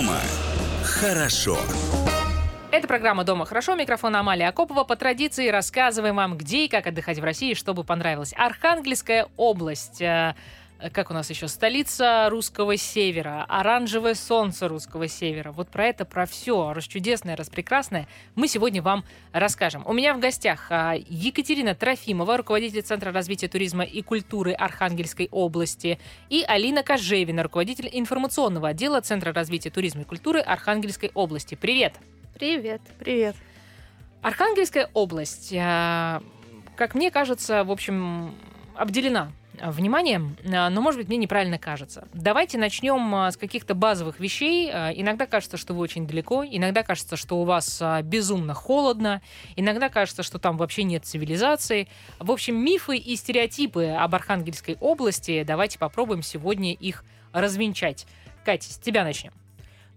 Дома хорошо. Это программа «Дома хорошо». Микрофон Амалия Акопова. По традиции рассказываем вам, где и как отдыхать в России, чтобы понравилось. Архангельская область. Э, как у нас еще, столица русского севера, оранжевое солнце русского севера. Вот про это, про все, расчудесное, распрекрасное мы сегодня вам расскажем. У меня в гостях а, Екатерина Трофимова, руководитель Центра развития туризма и культуры Архангельской области, и Алина Кожевина, руководитель информационного отдела Центра развития туризма и культуры Архангельской области. Привет! Привет! Привет! Архангельская область, а, как мне кажется, в общем, обделена вниманием, а, но, может быть, мне неправильно кажется. Давайте начнем а, с каких-то базовых вещей. Иногда кажется, что вы очень далеко, иногда кажется, что у вас безумно холодно, иногда кажется, что там вообще нет цивилизации. В общем, мифы и стереотипы об Архангельской области, давайте попробуем сегодня их развенчать. Катя, с тебя начнем.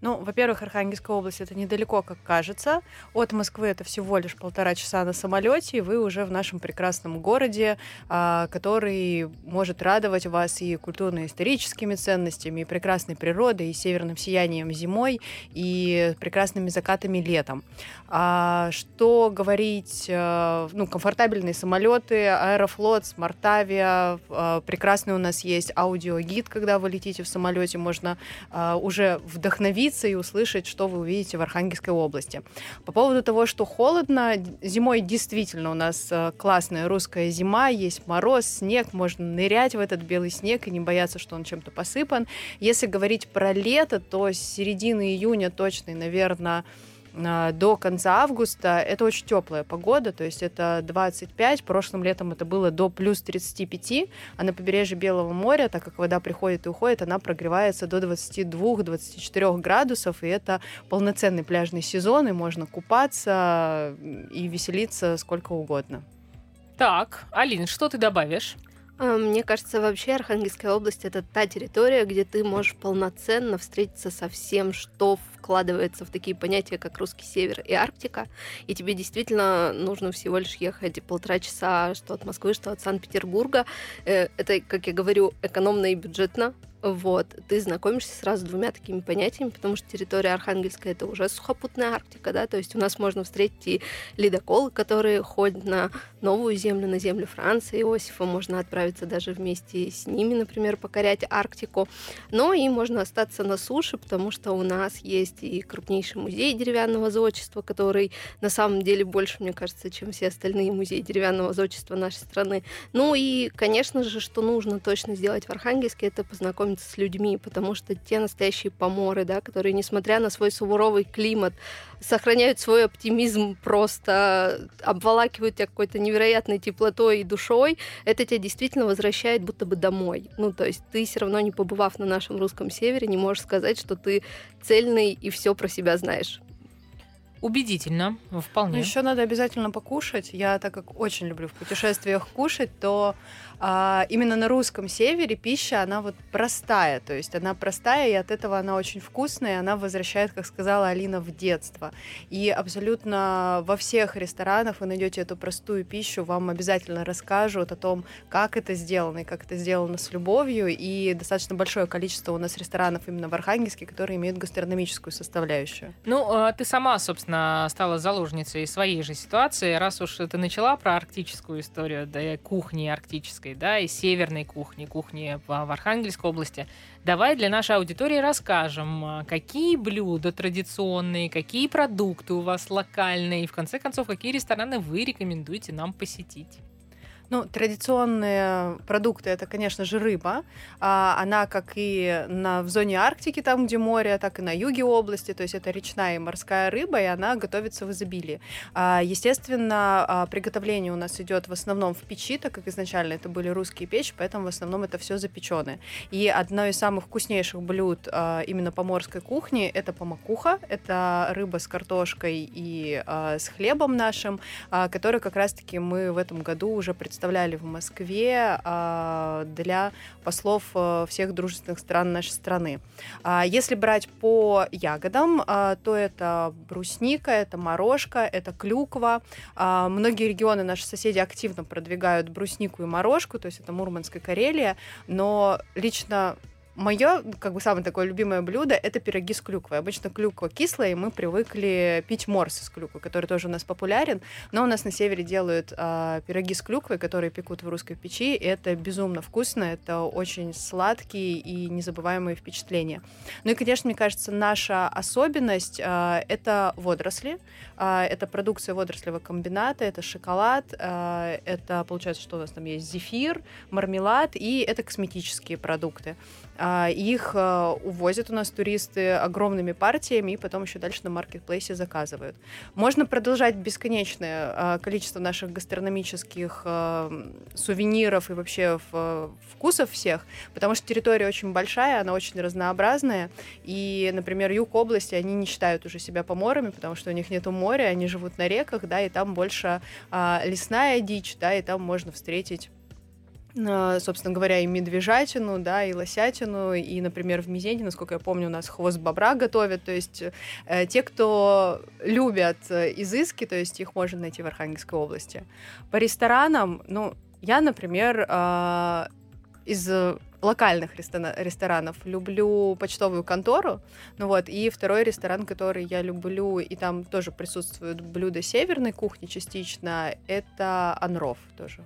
Ну, во-первых, Архангельская область это недалеко, как кажется. От Москвы это всего лишь полтора часа на самолете, и вы уже в нашем прекрасном городе, а, который может радовать вас и культурно-историческими ценностями, и прекрасной природой, и северным сиянием зимой, и прекрасными закатами летом. А, что говорить, а, ну, комфортабельные самолеты, Аэрофлот, Смартавиа, а, прекрасный у нас есть аудиогид, когда вы летите в самолете, можно а, уже вдохновиться остановиться и услышать, что вы увидите в Архангельской области. По поводу того, что холодно, зимой действительно у нас э, классная русская зима, есть мороз, снег, можно нырять в этот белый снег и не бояться, что он чем-то посыпан. Если говорить про лето, то с середины июня точно, наверное, до конца августа это очень теплая погода, то есть это 25, прошлым летом это было до плюс 35, а на побережье Белого моря, так как вода приходит и уходит, она прогревается до 22-24 градусов, и это полноценный пляжный сезон, и можно купаться и веселиться сколько угодно. Так, Алин, что ты добавишь? А, мне кажется, вообще Архангельская область это та территория, где ты можешь полноценно встретиться со всем, что вкладывается в такие понятия, как русский север и Арктика, и тебе действительно нужно всего лишь ехать полтора часа что от Москвы, что от Санкт-Петербурга. Э, это, как я говорю, экономно и бюджетно, вот, ты знакомишься сразу с двумя такими понятиями, потому что территория Архангельская это уже сухопутная Арктика, да, то есть у нас можно встретить и ледоколы, которые ходят на новую землю, на землю Франции, Иосифа, можно отправиться даже вместе с ними, например, покорять Арктику, но и можно остаться на суше, потому что у нас есть и крупнейший музей деревянного зодчества, который на самом деле больше, мне кажется, чем все остальные музеи деревянного зодчества нашей страны. Ну и, конечно же, что нужно точно сделать в Архангельске, это познакомиться с людьми, потому что те настоящие поморы, да, которые, несмотря на свой суровый климат, сохраняют свой оптимизм, просто обволакивают тебя какой-то невероятной теплотой и душой, это тебя действительно возвращает будто бы домой. Ну, то есть ты все равно, не побывав на нашем русском севере, не можешь сказать, что ты цельный и все про себя знаешь. Убедительно, вполне. Еще надо обязательно покушать. Я, так как очень люблю в путешествиях кушать, то а, именно на русском севере пища, она вот простая, то есть она простая, и от этого она очень вкусная, и она возвращает, как сказала Алина, в детство. И абсолютно во всех ресторанах вы найдете эту простую пищу, вам обязательно расскажут о том, как это сделано, и как это сделано с любовью, и достаточно большое количество у нас ресторанов именно в Архангельске, которые имеют гастрономическую составляющую. Ну, а ты сама, собственно, стала заложницей своей же ситуации, раз уж ты начала про арктическую историю, да, кухни арктической, да, и северной кухни, кухни в Архангельской области. Давай для нашей аудитории расскажем, а, какие блюда традиционные, какие продукты у вас локальные, и в конце концов, какие рестораны вы рекомендуете нам посетить. Ну, традиционные продукты это, конечно же, рыба. А, она как и на, в зоне Арктики, там, где море, так и на юге области. То есть это речная и морская рыба, и она готовится в изобилии. А, естественно, а, приготовление у нас идет в основном в печи, так как изначально это были русские печи, поэтому в основном это все запеченное. И одно из самых вкуснейших блюд а, именно поморской кухни это помакуха. Это рыба с картошкой и а, с хлебом нашим, а, который как раз-таки мы в этом году уже представляем представляли в Москве а, для послов э, всех дружественных стран нашей страны. А, если брать по ягодам, а, то это брусника, это морожка, это клюква. Многие регионы наши соседи активно продвигают бруснику и морожку, то есть это Мурманская Карелия, но лично Мое, как бы, самое такое любимое блюдо — это пироги с клюквой. Обычно клюква кислая, и мы привыкли пить морс из клюквы, который тоже у нас популярен. Но у нас на севере делают а, пироги с клюквой, которые пекут в русской печи. Это безумно вкусно, это очень сладкие и незабываемые впечатления. Ну и, конечно, мне кажется, наша особенность а, — это водоросли. А, это продукция водорослевого комбината, это шоколад, а, это, получается, что у нас там есть зефир, мармелад, и это косметические продукты. А, их а, увозят у нас туристы огромными партиями и потом еще дальше на маркетплейсе заказывают. Можно продолжать бесконечное количество наших гастрономических сувениров и вообще вкусов всех, потому что территория очень большая, она очень разнообразная. И, например, юг области, они не считают уже себя поморами, потому что у них нету моря, они живут на реках, да, и там больше лесная дичь, да, и там можно встретить а, собственно говоря, и медвежатину, да, и лосятину, и, например, в Мизене, насколько я помню, у нас хвост бобра готовят, то есть э, те, кто любят э, изыски, то есть их можно найти в Архангельской области. По ресторанам, ну, я, например, э, из локальных ресторанов люблю почтовую контору, ну вот, и второй ресторан, который я люблю, и там тоже присутствуют блюда северной кухни частично, это Анров тоже.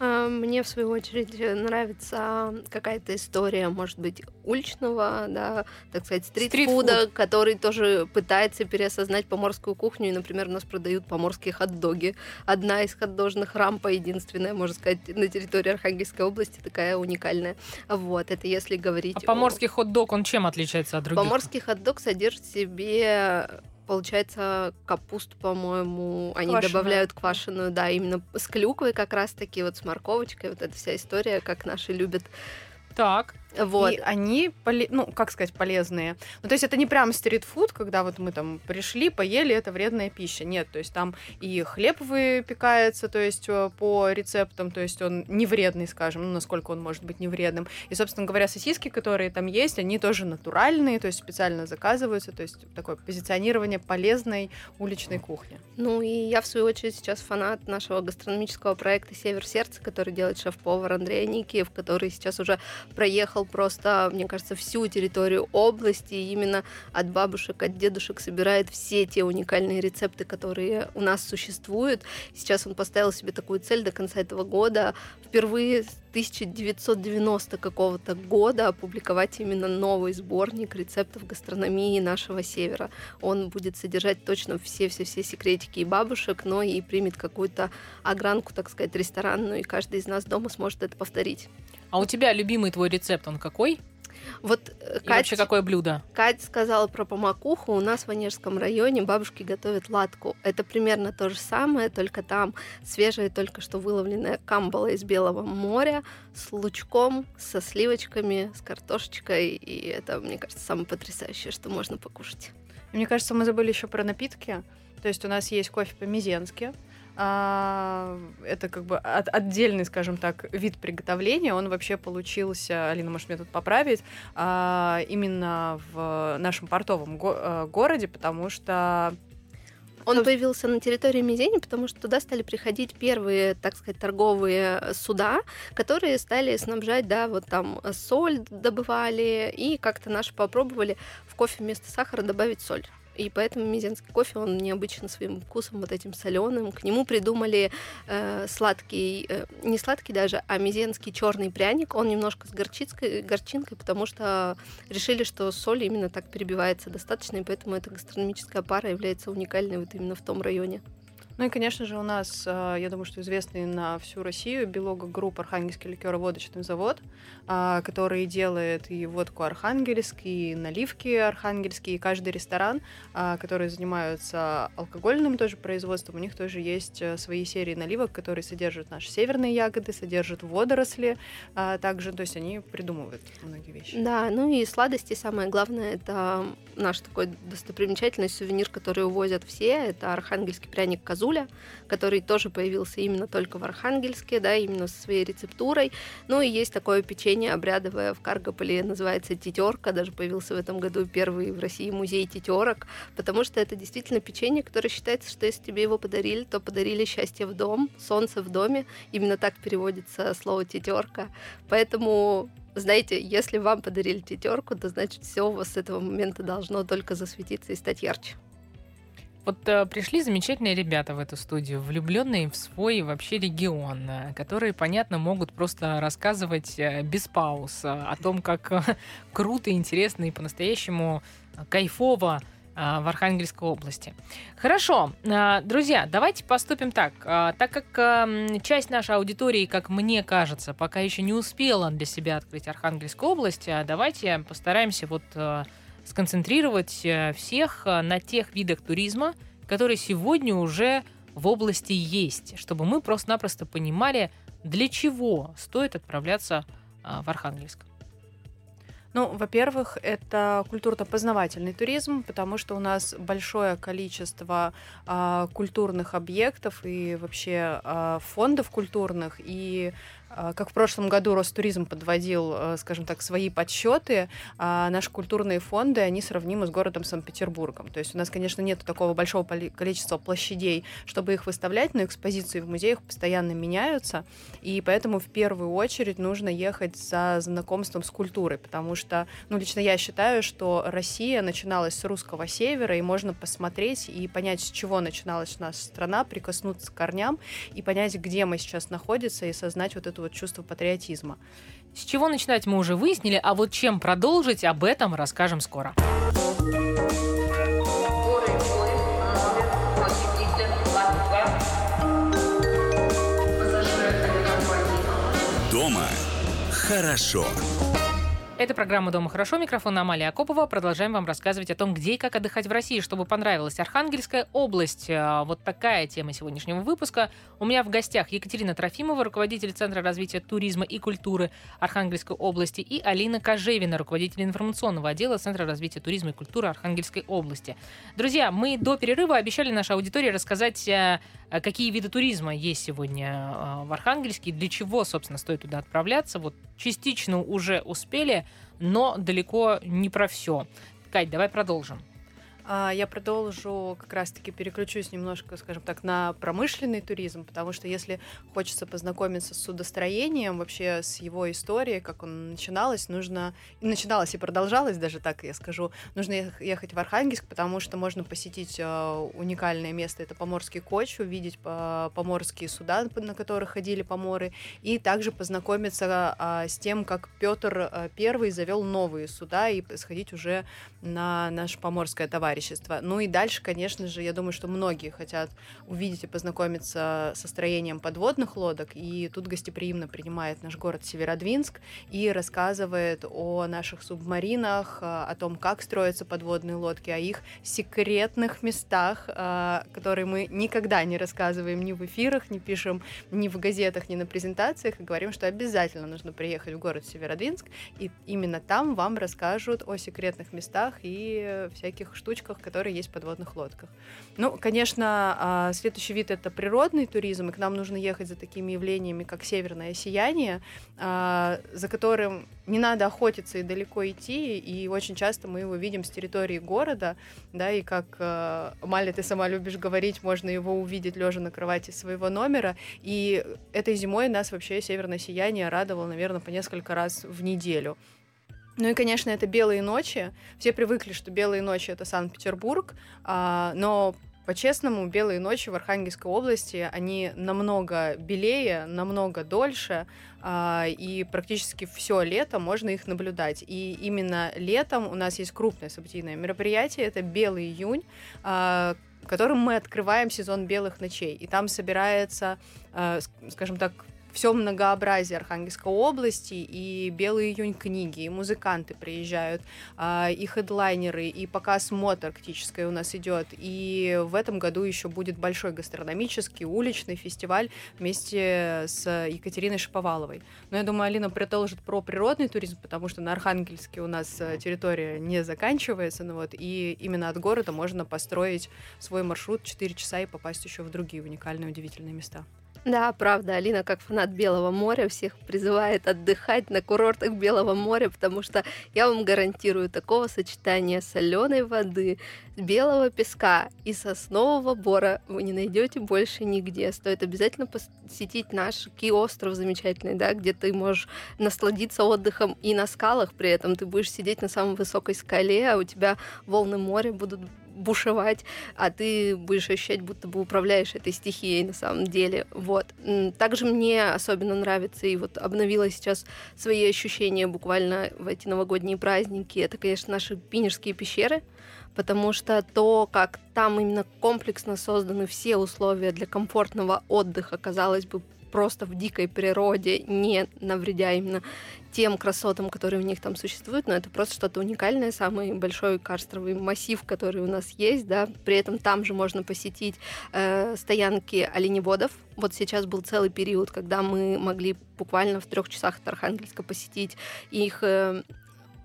А, мне, в свою очередь, нравится какая-то история, может быть, уличного, да, так сказать, стритфуда, Стрит который тоже пытается переосознать поморскую кухню. И, например, у нас продают поморские хот-доги. Одна из хот-дожных рампа, единственная, можно сказать, на территории Архангельской области, такая уникальная. Вот, это если говорить... А поморский о... хот-дог, он чем отличается от других? Поморский хот-дог содержит в себе получается, капусту, по-моему, они квашеную. добавляют квашеную, да, именно с клюквой как раз-таки, вот с морковочкой, вот эта вся история, как наши любят. Так. Вот. И они, ну, как сказать, полезные. Ну, то есть это не прям стритфуд, когда вот мы там пришли, поели, это вредная пища. Нет, то есть там и хлеб выпекается, то есть э, по рецептам, то есть он не вредный, скажем, ну, насколько он может быть не вредным. И, собственно говоря, сосиски, которые там есть, они тоже натуральные, то есть специально заказываются, то есть такое позиционирование полезной уличной кухни. Ну, и я, в свою очередь, сейчас фанат нашего гастрономического проекта «Север сердца», который делает шеф-повар Андрей Никиев, который сейчас уже проехал объехал просто, мне кажется, всю территорию области, и именно от бабушек, от дедушек собирает все те уникальные рецепты, которые у нас существуют. Сейчас он поставил себе такую цель до конца этого года впервые с 1990 какого-то года опубликовать именно новый сборник рецептов гастрономии нашего севера. Он будет содержать точно все-все-все секретики и бабушек, но и примет какую-то огранку, так сказать, ресторанную, и каждый из нас дома сможет это повторить. А у тебя любимый твой рецепт, он какой? Вот э, И Кать, вообще какое блюдо? Катя сказала про помакуху. У нас в Онежском районе бабушки готовят латку. Это примерно то же самое, только там свежая, только что выловленная камбала из Белого моря с лучком, со сливочками, с картошечкой. И это, мне кажется, самое потрясающее, что можно покушать. Мне кажется, мы забыли еще про напитки. То есть у нас есть кофе по-мизенски, а, это как бы от, отдельный, скажем так, вид приготовления. Он вообще получился, Алина, может, меня тут поправить, а, именно в нашем портовом го- э, городе, потому что он появился на территории Мизени, потому что туда стали приходить первые, так сказать, торговые суда, которые стали снабжать, да, вот там соль добывали, и как-то наши попробовали в кофе вместо сахара добавить соль. И поэтому мизенский кофе, он необычно своим вкусом, вот этим соленым. К нему придумали э, сладкий, э, не сладкий даже, а мизенский черный пряник. Он немножко с горчицкой, горчинкой, потому что решили, что соль именно так перебивается достаточно, и поэтому эта гастрономическая пара является уникальной вот именно в том районе. Ну и, конечно же, у нас, а, я думаю, что известный на всю Россию Beluga Group Архангельский ликероводочный завод, а, который делает и водку архангельский, и наливки архангельские, и каждый ресторан, а, который занимаются алкогольным тоже производством, у них тоже есть э, свои серии наливок, которые содержат наши северные ягоды, содержат водоросли также, то есть они придумывают многие вещи. Да, ну и сладости, самое главное, это наш такой достопримечательный сувенир, который увозят все, это архангельский пряник козу, Зуля, который тоже появился именно только в Архангельске, да, именно со своей рецептурой. Ну и есть такое печенье обрядовое в Каргополе, называется тетерка, даже появился в этом году первый в России музей тетерок, потому что это действительно печенье, которое считается, что если тебе его подарили, то подарили счастье в дом, солнце в доме. Именно так переводится слово тетерка. Поэтому знаете, если вам подарили пятерку, то значит все у вас с этого момента должно только засветиться и стать ярче. Вот э, пришли замечательные ребята в эту студию, влюбленные в свой вообще регион, э, которые, понятно, могут просто рассказывать э, без пауз э, о том, как э, круто, интересно и по-настоящему кайфово э, в Архангельской области. Хорошо, э, друзья, давайте поступим так. Э, Так как эм, часть нашей аудитории, как мне кажется, пока еще не успела для себя открыть Архангельскую область, э, давайте постараемся вот э, сконцентрировать э, всех э, на тех видах туризма, которые сегодня уже в области есть, чтобы мы просто-напросто понимали, для чего стоит отправляться а, в Архангельск. Ну, во-первых, это культурно-познавательный туризм, потому что у нас большое количество а, культурных объектов и вообще а, фондов культурных, и как в прошлом году Ростуризм подводил, а, скажем так, свои подсчеты, а, наши культурные фонды, они сравнимы с городом Санкт-Петербургом. То есть у нас, конечно, нет такого большого количества площадей, чтобы их выставлять, но экспозиции в музеях постоянно меняются, и поэтому в первую очередь нужно ехать за знакомством с культурой, потому что, ну, лично я считаю, что Россия начиналась с русского севера, и можно посмотреть и понять, с чего начиналась наша страна, прикоснуться к корням и понять, где мы сейчас находимся, и сознать вот это вот чувство патриотизма. С чего начинать мы уже выяснили, а вот чем продолжить, об этом расскажем скоро. Дома хорошо. Это программа «Дома хорошо». Микрофон Амалия Акопова. Продолжаем вам рассказывать о том, где и как отдыхать в России, чтобы понравилась Архангельская область. А, Вот такая тема сегодняшнего выпуска. У меня в гостях Екатерина Трофимова, руководитель Центра развития туризма и культуры Архангельской области, и Алина Кожевина, руководитель информационного отдела Центра развития туризма и культуры Архангельской области. Друзья, мы до перерыва обещали нашей аудитории рассказать, а какие виды туризма есть сегодня а, в Архангельске, для чего, собственно, стоит туда отправляться. Вот частично уже успели, но далеко не про все. Кать, давай продолжим. А, Я продолжу, как раз-таки переключусь немножко, скажем так, на промышленный туризм, потому что если хочется познакомиться с судостроением, вообще с его историей, как он начиналось, нужно... И начиналось и продолжалось, даже так я скажу, нужно ех- ехать в Архангельск, потому что можно посетить а, уникальное место, это Поморский коч, увидеть по- поморские суда, на которых ходили поморы, и также познакомиться а, с тем, как Петр I завел новые суда и сходить уже на наше поморское товарищество. Ну и дальше, конечно же, я думаю, что многие хотят увидеть и познакомиться со строением подводных лодок, и тут гостеприимно принимает наш город Северодвинск и рассказывает о наших субмаринах, а, о том, как строятся подводные лодки, о их секретных местах, а, которые мы никогда не рассказываем ни в эфирах, не пишем ни в газетах, ни на презентациях, и говорим, что обязательно нужно приехать в город Северодвинск, и именно там вам расскажут о секретных местах и всяких штучках, которые есть в подводных лодках. Ну, конечно, а, следующий вид это природный туризм, и к нам нужно ехать за такими явлениями, как северное сияние, а, за которым не надо охотиться и далеко идти, и очень часто мы его видим с территории города, да, и как э, Маля, ты сама любишь говорить, можно его увидеть лежа на кровати своего номера, и этой зимой нас вообще северное сияние радовало, наверное, по несколько раз в неделю. Ну и, конечно, это белые ночи. Все привыкли, что белые ночи это Санкт-Петербург, а, но по-честному, белые ночи в Архангельской области, они намного белее, намного дольше, а, и практически все лето можно их наблюдать. И именно летом у нас есть крупное событийное мероприятие, это Белый июнь, а, которым мы открываем сезон белых ночей. И там собирается, а, ск- скажем так, все многообразие Архангельской области, и «Белый июнь» книги, и музыканты приезжают, а, и хедлайнеры, и показ мод арктической у нас идет. И в этом году еще будет большой гастрономический уличный фестиваль вместе с Екатериной Шаповаловой. Но я думаю, Алина продолжит про природный туризм, потому что на Архангельске у нас э, территория не заканчивается, ну вот, и именно от города можно построить свой маршрут 4 часа и попасть еще в другие уникальные, удивительные места. Да, правда, Алина, как фанат Белого моря, всех призывает отдыхать на курортах Белого моря, потому что я вам гарантирую, такого сочетания соленой воды, белого песка и соснового бора вы не найдете больше нигде. Стоит обязательно посетить наш Ки-остров замечательный, да, где ты можешь насладиться отдыхом и на скалах при этом. Ты будешь сидеть на самой высокой скале, а у тебя волны моря будут бушевать, а ты будешь ощущать, будто бы управляешь этой стихией на самом деле. Вот. Также мне особенно нравится, и вот обновила сейчас свои ощущения буквально в эти новогодние праздники, это, конечно, наши пинерские пещеры, потому что то, как там именно комплексно созданы все условия для комфортного отдыха, казалось бы, просто в дикой природе, не навредя именно тем красотам, которые у них там существуют, но это просто что-то уникальное, самый большой карстровый массив, который у нас есть, да, при этом там же можно посетить э, стоянки оленеводов. Вот сейчас был целый период, когда мы могли буквально в трех часах от Архангельска посетить их э,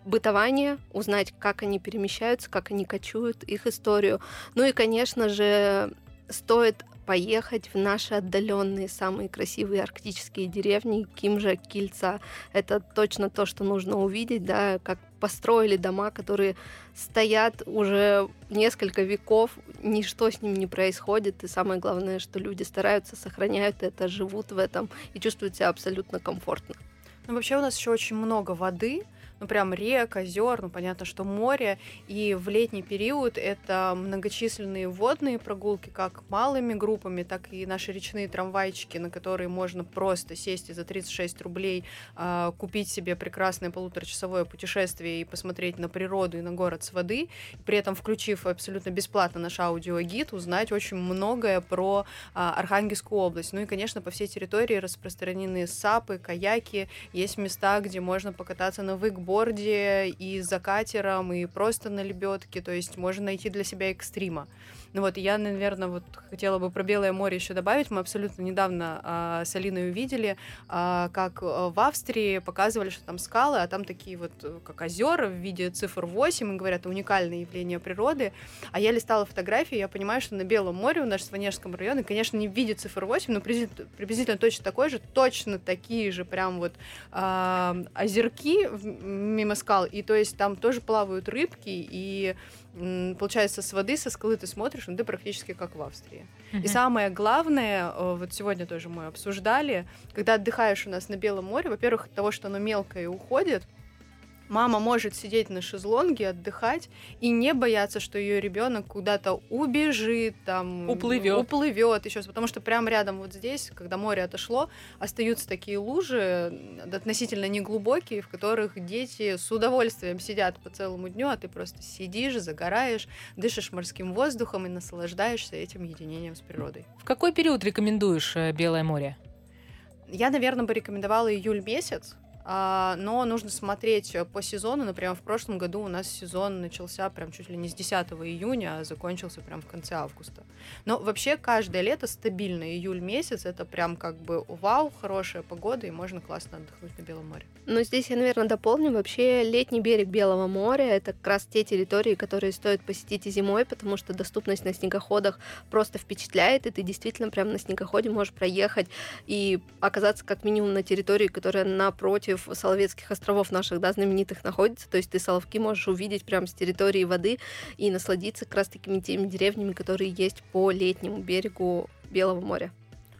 бытование, узнать, как они перемещаются, как они кочуют, их историю. Ну и, конечно же, стоит поехать в наши отдаленные, самые красивые арктические деревни Кимжа, Кильца. Это точно то, что нужно увидеть, да, как построили дома, которые стоят уже несколько веков, ничто с ним не происходит, и самое главное, что люди стараются, сохраняют это, живут в этом и чувствуют себя абсолютно комфортно. Ну, вообще у нас еще очень много воды, ну, прям рек, озер, ну, понятно, что море. И в летний период это многочисленные водные прогулки, как малыми группами, так и наши речные трамвайчики, на которые можно просто сесть и за 36 рублей э, купить себе прекрасное полуторачасовое путешествие и посмотреть на природу и на город с воды, при этом включив абсолютно бесплатно наш аудиогид, узнать очень многое про э, Архангельскую область. Ну и, конечно, по всей территории распространены сапы, каяки, есть места, где можно покататься на выкборде, борде, и за катером, и просто на лебедке. То есть можно найти для себя экстрима. Ну вот, я, наверное, вот хотела бы про Белое море еще добавить. Мы абсолютно недавно а, с Алиной увидели, а, как а, в Австрии показывали, что там скалы, а там такие вот, э, как озера в виде цифр 8, и говорят, уникальное явление природы. А я листала фотографии, я понимаю, что на Белом море у нас в Сванежском районе, конечно, не в виде цифр 8, но приблизительно, приблизительно точно такой же, точно такие же прям вот а, озерки мимо скал, и то есть там тоже плавают рыбки, и получается, с воды, со скалы ты смотришь, ну ты практически как в Австрии. Mm-hmm. И самое главное, э, вот сегодня тоже мы обсуждали, когда отдыхаешь у нас на Белом море, во-первых, от того, что оно мелкое и уходит, Мама может сидеть на шезлонге, отдыхать и не бояться, что ее ребенок куда-то убежит, там уплывет, уплывет еще, потому что прямо рядом вот здесь, когда море отошло, остаются такие лужи относительно неглубокие, в которых дети с удовольствием сидят по целому дню, а ты просто сидишь, загораешь, дышишь морским воздухом и наслаждаешься этим единением с природой. В какой период рекомендуешь э, Белое море? Я, наверное, бы рекомендовала июль месяц, но нужно смотреть э, по сезону. Например, в прошлом году у нас сезон начался прям чуть ли не с 10 июня, а закончился прям в конце августа. Но вообще каждое лето стабильно, июль месяц, это прям как бы вау, хорошая погода, и можно классно отдохнуть на Белом море. Но здесь я, наверное, дополню. Вообще летний берег Белого моря — это как раз те территории, которые стоит посетить и зимой, потому что доступность на снегоходах просто впечатляет, и ты действительно прям на снегоходе можешь проехать и оказаться как минимум на территории, которая напротив напротив Соловецких островов наших, да, знаменитых находится, то есть ты Соловки можешь увидеть прямо с территории воды и насладиться как раз такими теми деревнями, которые есть по летнему берегу Белого моря.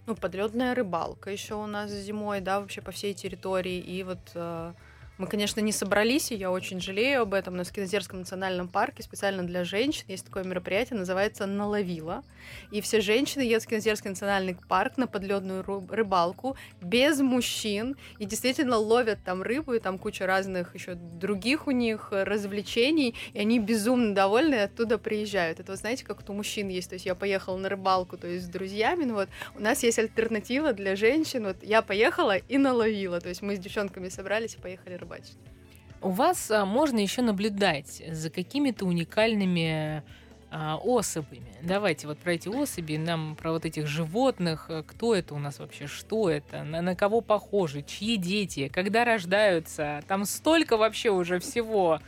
Ну, подледная рыбалка еще у нас зимой, да, вообще по всей территории. И вот э, мы, конечно, не собрались, и я очень жалею об этом, но в Кинозерском национальном парке специально для женщин есть такое мероприятие, называется «Наловила». И все женщины едут в Кинозерский национальный парк на подледную рыбалку без мужчин, и действительно ловят там рыбу, и там куча разных еще других у них развлечений, и они безумно довольны и оттуда приезжают. Это, вы знаете, как у мужчин есть, то есть я поехала на рыбалку, то есть с друзьями, ну вот у нас есть альтернатива для женщин, вот я поехала и наловила, то есть мы с девчонками собрались и поехали рыбачить. У вас а, можно еще наблюдать за какими-то уникальными а, особями. Давайте вот про эти особи, нам про вот этих животных, э, кто это у нас вообще, что это, на, на кого похожи, чьи дети, когда рождаются, там столько вообще уже всего.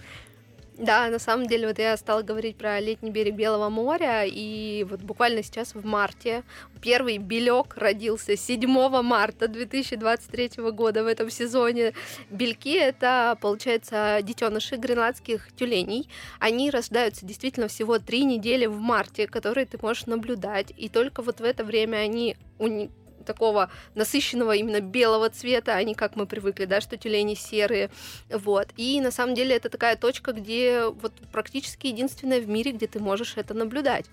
Да, на самом деле, вот я стала говорить про летний берег Белого моря, и вот буквально сейчас в марте первый белек родился 7 марта 2023 года в этом сезоне. Бельки — это, получается, детеныши гренландских тюленей. Они рождаются действительно всего три недели в марте, которые ты можешь наблюдать, и только вот в это время они уни такого насыщенного именно белого цвета, а не как мы привыкли, да, что тюлени серые. Вот. И на самом деле это такая точка, где вот практически единственная в мире, где ты можешь это наблюдать.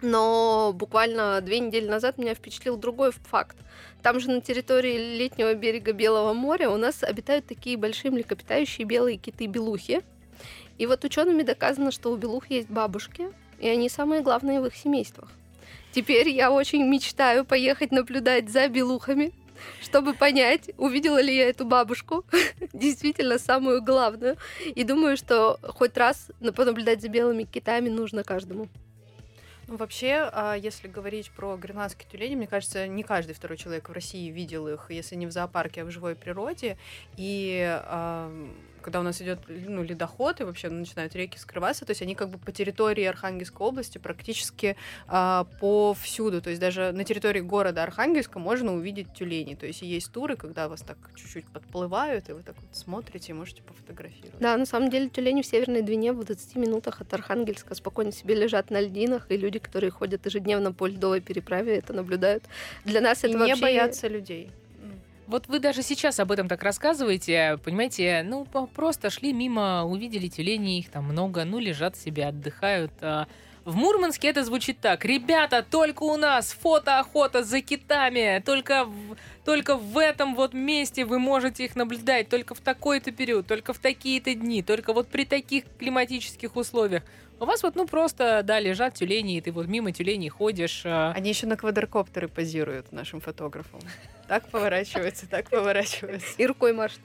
Но буквально две недели назад меня впечатлил другой факт. Там же на территории летнего берега Белого моря у нас обитают такие большие млекопитающие белые киты-белухи. И вот учеными доказано, что у белух есть бабушки, и они самые главные в их семействах. Теперь я очень мечтаю поехать наблюдать за белухами, чтобы понять, увидела ли я эту бабушку, действительно самую главную. И думаю, что хоть раз понаблюдать за белыми китами нужно каждому. Ну, вообще, а, если говорить про гренландские тюлени, мне кажется, не каждый второй человек в России видел их, если не в зоопарке, а в живой природе. И когда у нас идет ну, ледоход и вообще начинают реки скрываться, то есть они как бы по территории Архангельской области практически а, повсюду. То есть даже на территории города Архангельска можно увидеть тюленей. То есть есть туры, когда вас так чуть-чуть подплывают, и вы так вот смотрите и можете пофотографировать. Да, на самом деле тюлени в Северной Двине в 20 минутах от Архангельска спокойно себе лежат на льдинах, и люди, которые ходят ежедневно по льдовой переправе, это наблюдают. Для нас и это не вообще... боятся людей. Вот вы даже сейчас об этом так рассказываете, понимаете, ну, просто шли мимо, увидели тюлени, их там много, ну, лежат себе, отдыхают. В Мурманске это звучит так. Ребята, только у нас фотоохота за китами. Только в, только в этом вот месте вы можете их наблюдать. Только в такой-то период, только в такие-то дни, только вот при таких климатических условиях. У вас вот, ну, просто, да, лежат тюлени, и ты вот мимо тюленей ходишь. А Они еще на квадрокоптеры позируют нашим фотографам. Так поворачивается, так поворачивается. И рукой машет.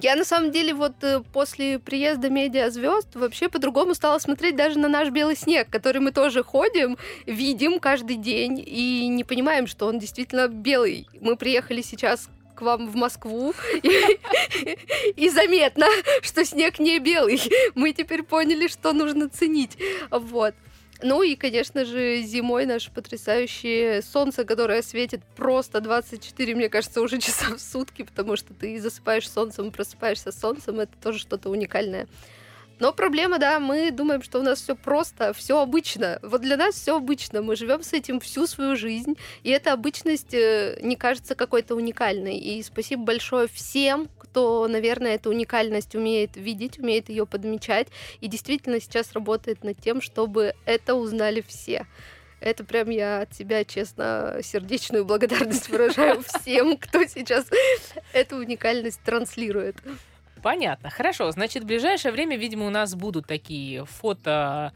Я на самом деле вот э, после приезда медиа звезд вообще по-другому стала смотреть даже на наш белый снег, который мы тоже ходим, видим каждый день и не понимаем, что он действительно белый. Мы приехали сейчас к вам в Москву, и заметно, что снег не белый. Мы теперь поняли, что нужно ценить. Вот. Ну и, конечно же, зимой наше потрясающее солнце, которое светит просто 24, мне кажется, уже часа в сутки, потому что ты засыпаешь солнцем, просыпаешься солнцем, это тоже что-то уникальное. Но проблема, да, мы думаем, что у нас все просто, все обычно. Вот для нас все обычно. Мы живем с этим всю свою жизнь, и эта обычность э, не кажется какой-то уникальной. И спасибо большое всем, кто, наверное, эту уникальность умеет видеть, умеет ее подмечать, и действительно сейчас работает над тем, чтобы это узнали все. Это прям я от себя, честно, сердечную благодарность выражаю всем, кто сейчас эту уникальность транслирует. Понятно. Хорошо. Значит, в ближайшее время, видимо, у нас будут такие фото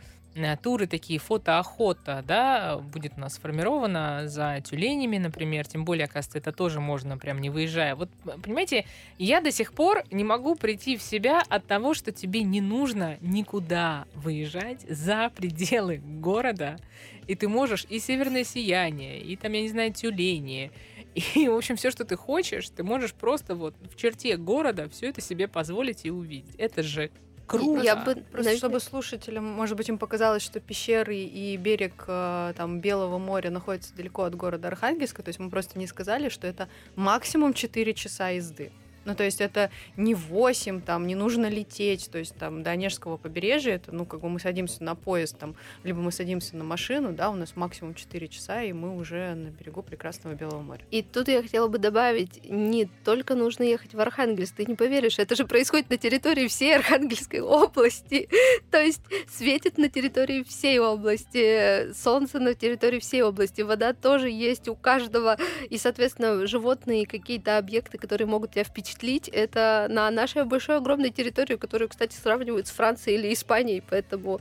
туры, такие фотоохота, да, будет у нас сформирована за тюленями, например, тем более, оказывается, это тоже можно прям не выезжая. Вот, понимаете, я до сих пор не могу прийти в себя от того, что тебе не нужно никуда выезжать за пределы города, и ты можешь и северное сияние, и там, я не знаю, тюлени, и, в общем, все, что ты хочешь, ты можешь просто вот в черте города все это себе позволить и увидеть. Это же круто. Я бы, просто наверное... чтобы слушателям, может быть, им показалось, что пещеры и берег э, там Белого моря находятся далеко от города Архангельска, то есть мы просто не сказали, что это максимум 4 часа езды. Ну, то есть это не 8, там, не нужно лететь, то есть там до Онежского побережья, это, ну, как бы мы садимся на поезд, там, либо мы садимся на машину, да, у нас максимум 4 часа, и мы уже на берегу прекрасного Белого моря. И тут я хотела бы добавить, не только нужно ехать в Архангельск, ты не поверишь, это же происходит на территории всей Архангельской области, то есть светит на территории всей области, солнце на территории всей области, вода тоже есть у каждого, и, соответственно, животные, какие-то объекты, которые могут тебя впечатлить, впечатлить, это на нашей большой огромной территории, которую, кстати, сравнивают с Францией или Испанией, поэтому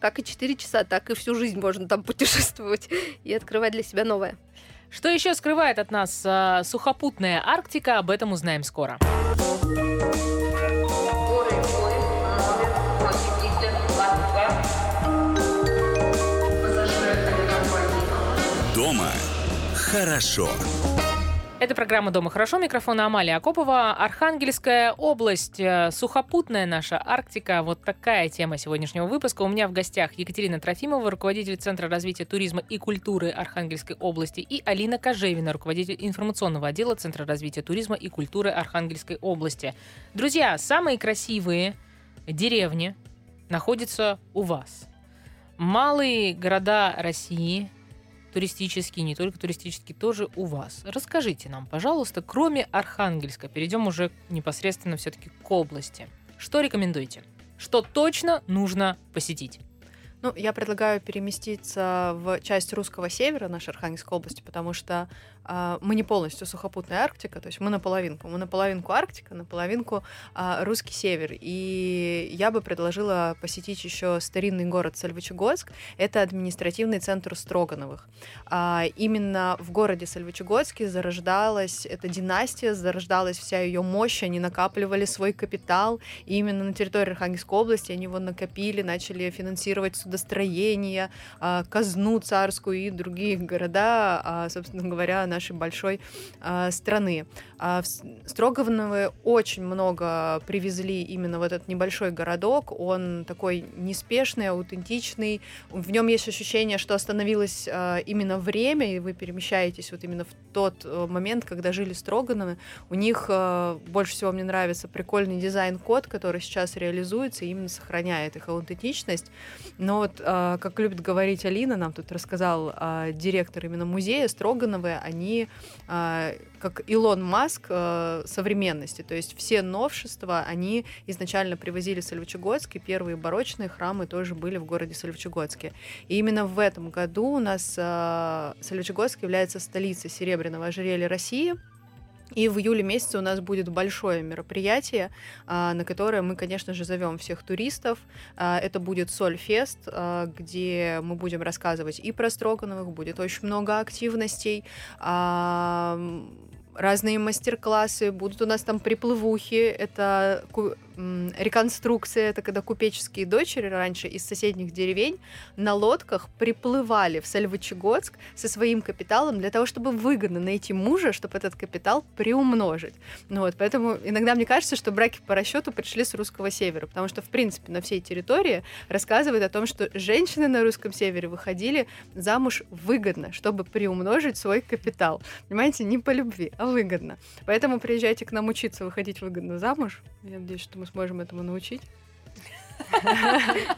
как и 4 часа, так и всю жизнь можно там путешествовать и открывать для себя новое. Что еще скрывает от нас э, сухопутная Арктика, об этом узнаем скоро. Дома хорошо. Это программа «Дома хорошо». Микрофон Амалия Акопова. Архангельская область, э, сухопутная наша Арктика. Вот такая тема сегодняшнего выпуска. У меня в гостях Екатерина Трофимова, руководитель Центра развития туризма и культуры Архангельской области, и Алина Кожевина, руководитель информационного отдела Центра развития туризма и культуры Архангельской области. Друзья, самые красивые деревни находятся у вас. Малые города России – туристические, не только туристические, тоже у вас. Расскажите нам, пожалуйста, кроме Архангельска, перейдем уже непосредственно все-таки к области. Что рекомендуете? Что точно нужно посетить? Ну, я предлагаю переместиться в часть русского севера нашей Архангельской области, потому что мы не полностью сухопутная Арктика, то есть мы наполовинку. Мы наполовинку Арктика, наполовинку а, русский север. И я бы предложила посетить еще старинный город Сальвычегодск. Это административный центр Строгановых. А, именно в городе Сальвычегодске зарождалась эта династия, зарождалась вся ее мощь, они накапливали свой капитал. И именно на территории Архангельской области они его накопили, начали финансировать судостроение, казну царскую и другие города, собственно говоря, на нашей большой э, страны. А в Строгановы очень много привезли именно в этот небольшой городок. Он такой неспешный, аутентичный. В нем есть ощущение, что остановилось э, именно время, и вы перемещаетесь вот именно в тот э, момент, когда жили Строгановы. У них э, больше всего мне нравится прикольный дизайн-код, который сейчас реализуется и именно сохраняет их аутентичность. Но вот, э, как любит говорить Алина, нам тут рассказал э, директор именно музея Строгановы, они они а, как Илон Маск э, современности. То есть все новшества, они изначально привозили в Сольвычегодск, первые барочные храмы тоже были в городе Сольвычегодске. И именно в этом году у нас э, Сольвычегодск является столицей серебряного ожерелья России. И в июле месяце у нас будет большое мероприятие, а, на которое мы, конечно же, зовем всех туристов. А, это будет Сольфест, а, где мы будем рассказывать и про Строгановых, будет очень много активностей разные мастер-классы, будут у нас там приплывухи, это реконструкция, это когда купеческие дочери раньше из соседних деревень на лодках приплывали в Сальвычегодск со своим капиталом для того, чтобы выгодно найти мужа, чтобы этот капитал приумножить. Ну вот, поэтому иногда мне кажется, что браки по расчету пришли с русского севера, потому что, в принципе, на всей территории рассказывает о том, что женщины на русском севере выходили замуж выгодно, чтобы приумножить свой капитал. Понимаете, не по любви, а выгодно. Поэтому приезжайте к нам учиться выходить выгодно замуж. Я надеюсь, что мы сможем этому научить.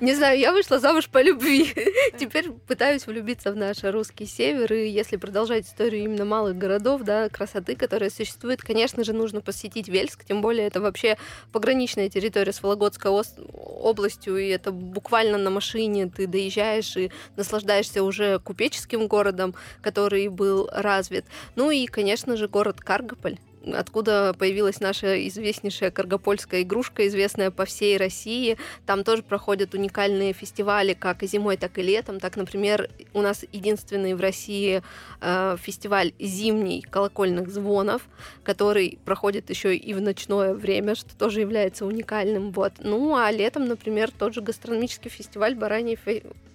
Не знаю, я вышла замуж по любви. Теперь пытаюсь влюбиться в наш русский север. И если продолжать историю именно малых городов, да, красоты, которая существует, конечно же, нужно посетить Вельск. Тем более это вообще пограничная территория с Вологодской областью. И это буквально на машине ты доезжаешь и наслаждаешься уже купеческим городом, который был развит. Ну и, конечно же, город Каргополь откуда появилась наша известнейшая каргопольская игрушка, известная по всей России. Там тоже проходят уникальные фестивали, как и зимой, так и летом. Так, например, у нас единственный в России э, фестиваль зимний колокольных звонов, который проходит еще и в ночное время, что тоже является уникальным. Вот. Ну, а летом, например, тот же гастрономический фестиваль «Баранье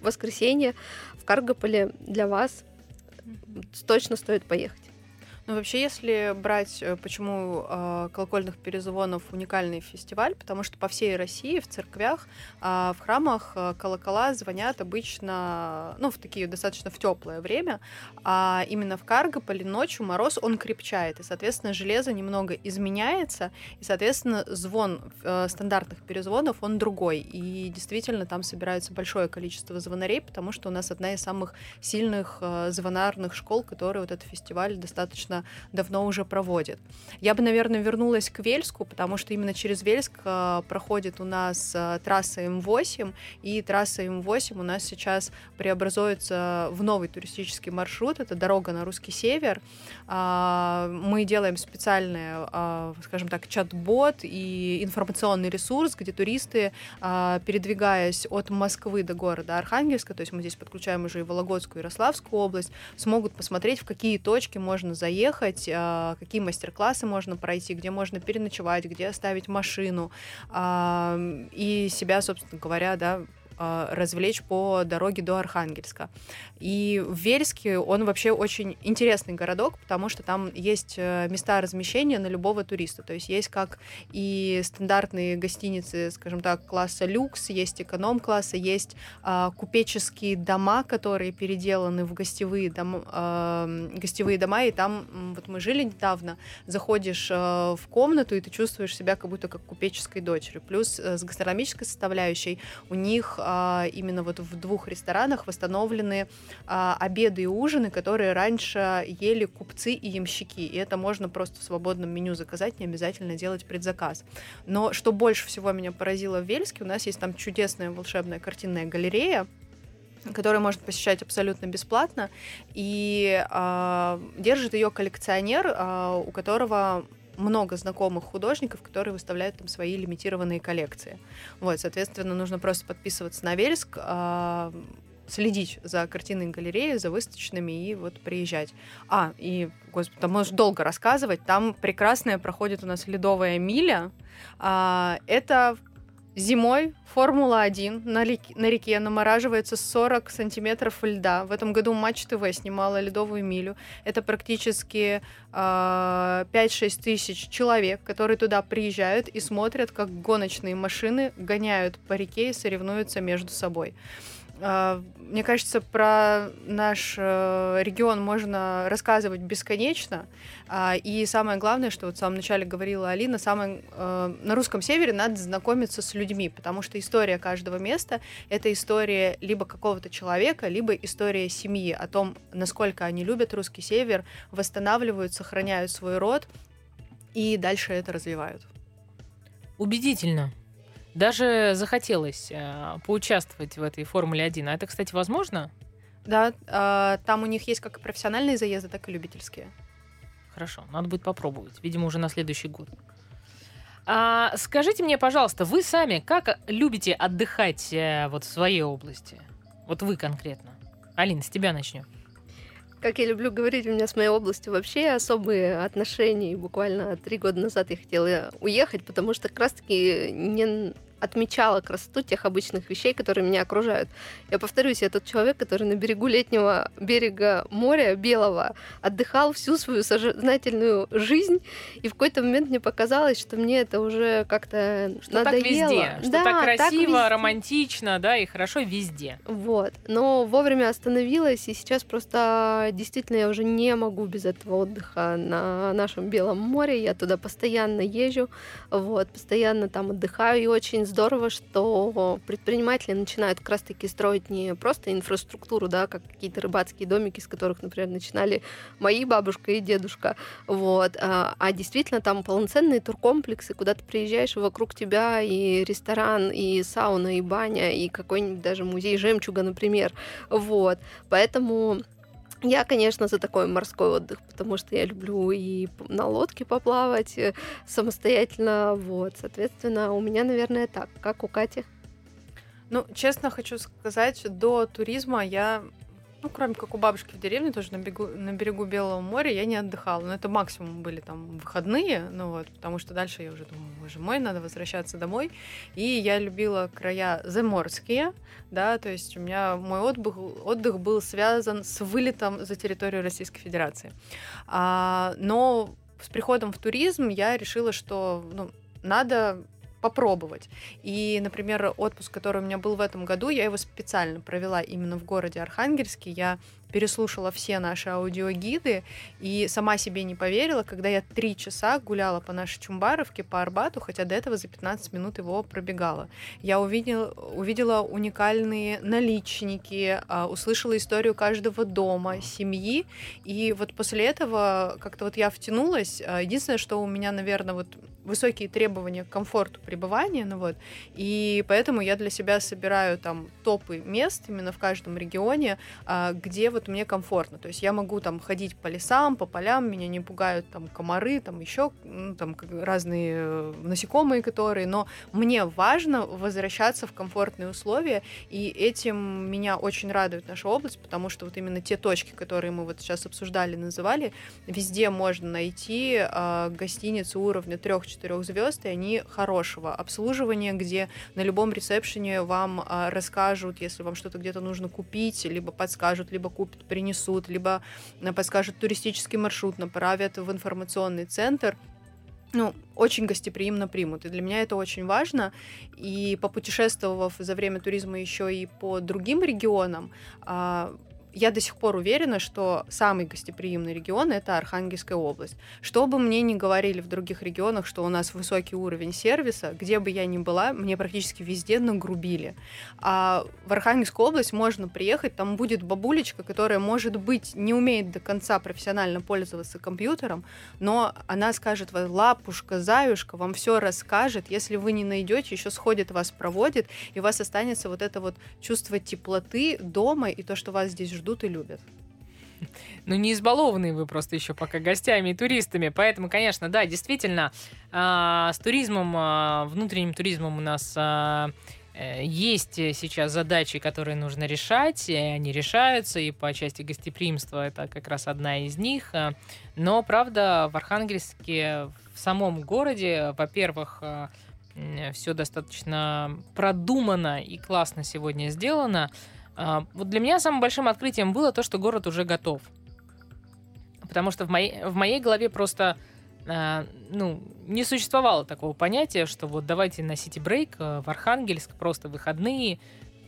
воскресенье» в Каргополе для вас точно стоит поехать. Ну, вообще, если брать, э, почему э, колокольных перезвонов уникальный фестиваль, потому что по всей России в церквях, э, в храмах э, колокола звонят обычно, ну, в такие достаточно в теплое время, а именно в Каргополе ночью мороз, он крепчает, и, соответственно, железо немного изменяется, и, соответственно, звон э, стандартных перезвонов, он другой, и действительно там собирается большое количество звонарей, потому что у нас одна из самых сильных э, звонарных школ, которые вот этот фестиваль достаточно достаточно давно уже проводит. Я бы, наверное, вернулась к Вельску, потому что именно через Вельск э, проходит у нас э, трасса М8, и трасса М8 у нас сейчас преобразуется в новый туристический маршрут, это дорога на русский север. Э, мы делаем специальный, э, скажем так, чат-бот и информационный ресурс, где туристы, э, передвигаясь от Москвы до города Архангельска, то есть мы здесь подключаем уже и Вологодскую, и Ярославскую область, смогут посмотреть, в какие точки можно заехать, ехать, а, какие мастер-классы можно пройти, где можно переночевать, где оставить машину, и себя, собственно говоря, да, развлечь по дороге до Архангельска. И в Вельске он вообще очень интересный городок, потому что там есть э, места размещения на любого туриста. То есть есть как и стандартные гостиницы, скажем так, класса люкс, есть эконом-класса, есть э, купеческие дома, которые переделаны в гостевые, дом, э, гостевые дома, и там, вот мы жили недавно, заходишь э, в комнату, и ты чувствуешь себя как будто как купеческой дочери. Плюс э, с гастрономической составляющей у них э, именно вот в двух ресторанах восстановлены а, обеды и ужины, которые раньше ели купцы и ямщики. И это можно просто в свободном меню заказать, не обязательно делать предзаказ. Но что больше всего меня поразило в Вельске, у нас есть там чудесная волшебная картинная галерея, которую можно посещать абсолютно бесплатно, и э, держит ее коллекционер, э, у которого много знакомых художников, которые выставляют там свои лимитированные коллекции. Вот, соответственно, нужно просто подписываться на Вельск, э, следить за картинной галереей, за выставочными и вот приезжать. А, и, господи, там можешь долго рассказывать. Там прекрасная проходит у нас ледовая миля. А, это Зимой Формула-1 на, на реке намораживается 40 сантиметров льда. В этом году Матч ТВ снимала ледовую милю. Это практически э, 5-6 тысяч человек, которые туда приезжают и смотрят, как гоночные машины гоняют по реке и соревнуются между собой. А, мне кажется, про наш э, регион можно рассказывать бесконечно. А, и самое главное, что вот в самом начале говорила Алина, самое, э, на русском севере надо знакомиться с людьми, потому что история каждого места — это история либо какого-то человека, либо история семьи о том, насколько они любят русский север, восстанавливают, сохраняют свой род и дальше это развивают. Убедительно. Даже захотелось э, поучаствовать в этой Формуле 1. А это, кстати, возможно? Да, э, там у них есть как профессиональные заезды, так и любительские. Хорошо, надо будет попробовать. Видимо, уже на следующий год. А, скажите мне, пожалуйста, вы сами как любите отдыхать э, вот в своей области? Вот вы конкретно. Алина, с тебя начнем. Как я люблю говорить, у меня с моей областью вообще особые отношения. И буквально три года назад я хотела уехать, потому что как раз-таки не отмечала красоту тех обычных вещей, которые меня окружают. Я повторюсь, я тот человек, который на берегу летнего берега моря Белого отдыхал всю свою сознательную жизнь, и в какой-то момент мне показалось, что мне это уже как-то что надоело. так везде, что да, так красиво, так романтично, да, и хорошо везде. Вот, но вовремя остановилась, и сейчас просто действительно я уже не могу без этого отдыха на нашем Белом море, я туда постоянно езжу, вот, постоянно там отдыхаю, и очень здорово, что предприниматели начинают как раз-таки строить не просто инфраструктуру, да, как какие-то рыбацкие домики, с которых, например, начинали мои бабушка и дедушка, вот, а, а действительно там полноценные туркомплексы, куда ты приезжаешь, вокруг тебя и ресторан, и сауна, и баня, и какой-нибудь даже музей жемчуга, например, вот, поэтому я, конечно, за такой морской отдых, потому что я люблю и на лодке поплавать э, самостоятельно, вот, соответственно, у меня, наверное, так, как у Кати. Ну, честно хочу сказать, до туризма я ну, кроме как у бабушки в деревне, тоже на, бегу, на берегу Белого моря, я не отдыхала. Но это максимум были там выходные, ну вот, потому что дальше я уже думаю, боже мой, надо возвращаться домой. И я любила края заморские, да, то есть у меня мой отдых, отдых был связан с вылетом за территорию Российской Федерации. А, но с приходом в туризм я решила, что ну, надо попробовать. И, например, отпуск, который у меня был в этом году, я его специально провела именно в городе Архангельске. Я переслушала все наши аудиогиды и сама себе не поверила, когда я три часа гуляла по нашей Чумбаровке, по Арбату, хотя до этого за 15 минут его пробегала. Я увидела, увидела уникальные наличники, а, услышала историю каждого дома, семьи, и вот после этого как-то вот я втянулась. А, единственное, что у меня, наверное, вот высокие требования к комфорту пребывания, ну вот, и поэтому я для себя собираю там топы мест именно в каждом регионе, а, где вот мне комфортно. То есть я могу там ходить по лесам, по полям, меня не пугают там комары, там еще ну, там разные э, насекомые, которые, но мне важно возвращаться в комфортные условия, и этим меня очень радует наша область, потому что вот именно те точки, которые мы вот сейчас обсуждали, называли, везде можно найти э, гостиницы уровня 3-4 звезд, и они хорошего обслуживания, где на любом ресепшене вам э, расскажут, если вам что-то где-то нужно купить, либо подскажут, либо купят, принесут, либо э, подскажут туристический маршрут, направят в информационный центр ну, очень гостеприимно примут. И для меня это очень важно. И попутешествовав за время туризма еще и по другим регионам, а, я до сих пор уверена, что самый гостеприимный регион это Архангельская область. Что бы мне ни говорили в других регионах, что у нас высокий уровень сервиса, где бы я ни была, мне практически везде нагрубили. А в Архангельскую область можно приехать, там будет бабулечка, которая, может быть, не умеет до конца профессионально пользоваться компьютером, но она скажет, лапушка, заюшка, вам все расскажет. Если вы не найдете, еще сходит, вас проводит, и у вас останется вот это вот чувство теплоты дома и то, что вас здесь ждут ждут и любят. Ну, не избалованные вы просто еще пока гостями и туристами. Поэтому, конечно, да, действительно, э, с туризмом, э, внутренним туризмом у нас э, есть сейчас задачи, которые нужно решать, и они решаются, и по части гостеприимства это как раз одна из них. Но, правда, в Архангельске, в самом городе, во-первых, все достаточно продумано и классно сегодня сделано. А, вот для меня самым большим открытием было то, что город уже готов. Потому что в моей, в моей голове просто а, ну, не существовало такого понятия, что вот давайте на сити-брейк э, в Архангельск, просто выходные,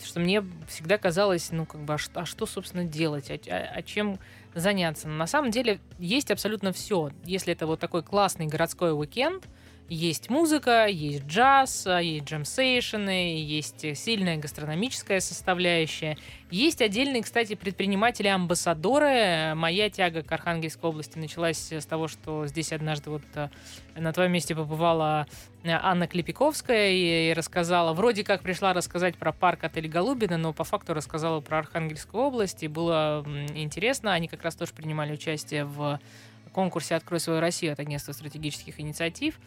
что мне всегда казалось, ну, как бы, а что, а что собственно, делать, а, а, а чем заняться? Но на самом деле есть абсолютно все. Если это вот такой классный городской уикенд, есть музыка, есть джаз, есть джемсейшены, есть сильная гастрономическая составляющая. Есть отдельные, кстати, предприниматели-амбассадоры. Моя тяга к Архангельской области началась с того, что здесь однажды вот э, на твоем месте побывала э, Анна Клепиковская и рассказала, вроде как пришла рассказать про парк отель Голубина, но по факту рассказала про Архангельскую область, и было интересно. Они как раз тоже принимали участие в конкурсе «Открой свою Россию» от Агентства стратегических инициатив.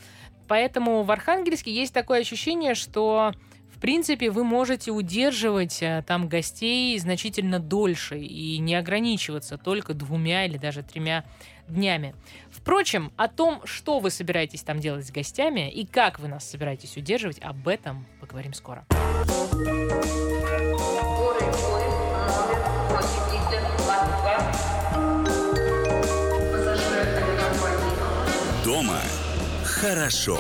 Поэтому в Архангельске есть такое ощущение, что в принципе, вы можете удерживать э, там гостей значительно дольше и не ограничиваться только двумя или даже тремя днями. Впрочем, о том, что вы собираетесь там делать с гостями и как вы нас собираетесь удерживать, об этом поговорим скоро. Дома хорошо.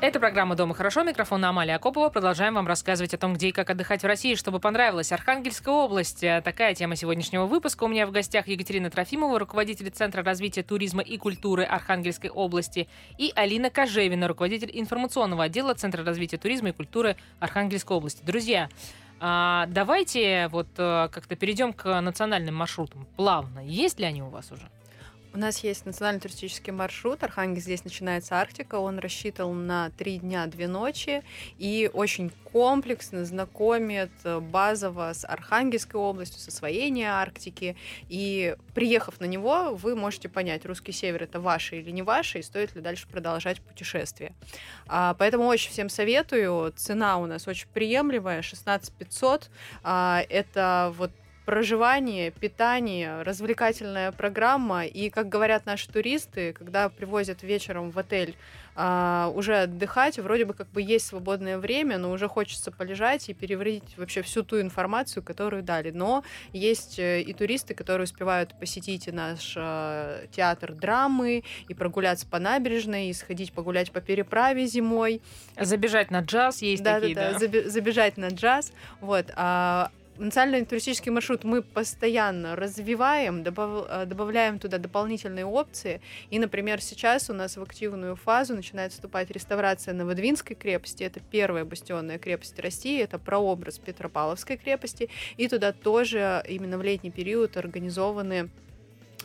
Это программа «Дома хорошо». Микрофон Амалия Акопова. Продолжаем вам рассказывать о том, где и как отдыхать в России, чтобы понравилось. Архангельская область. Такая тема сегодняшнего выпуска. У меня в гостях Екатерина Трофимова, руководитель Центра развития туризма и культуры Архангельской области, и Алина Кожевина, руководитель информационного отдела Центра развития туризма и культуры Архангельской области. Друзья, а, давайте вот э, как-то перейдем к национальным маршрутам плавно. Есть ли они у вас уже? У нас есть национальный туристический маршрут. Архангельск здесь начинается Арктика. Он рассчитан на три дня, две ночи и очень комплексно знакомит базово с Архангельской областью, с освоением Арктики. И приехав на него, вы можете понять, русский север это ваше или не ваше, и стоит ли дальше продолжать путешествие. А, поэтому очень всем советую. Цена у нас очень приемлемая, 16 500. А, это вот проживание, питание, развлекательная программа. И, как говорят наши туристы, когда привозят вечером в отель а, уже отдыхать, вроде бы как бы есть свободное время, но уже хочется полежать и переварить вообще всю ту информацию, которую дали. Но есть э, и туристы, которые успевают посетить и наш а, театр драмы, и прогуляться по набережной, и сходить погулять по переправе зимой. Забежать на джаз есть да, такие, да? Да, забежать на джаз. Вот. А национальный туристический маршрут мы постоянно развиваем, добав, э, добавляем туда дополнительные опции. И, например, сейчас у нас в активную фазу начинает вступать реставрация Новодвинской крепости. Это первая бастионная крепость России, это прообраз Петропавловской крепости. И туда тоже именно в летний период организованы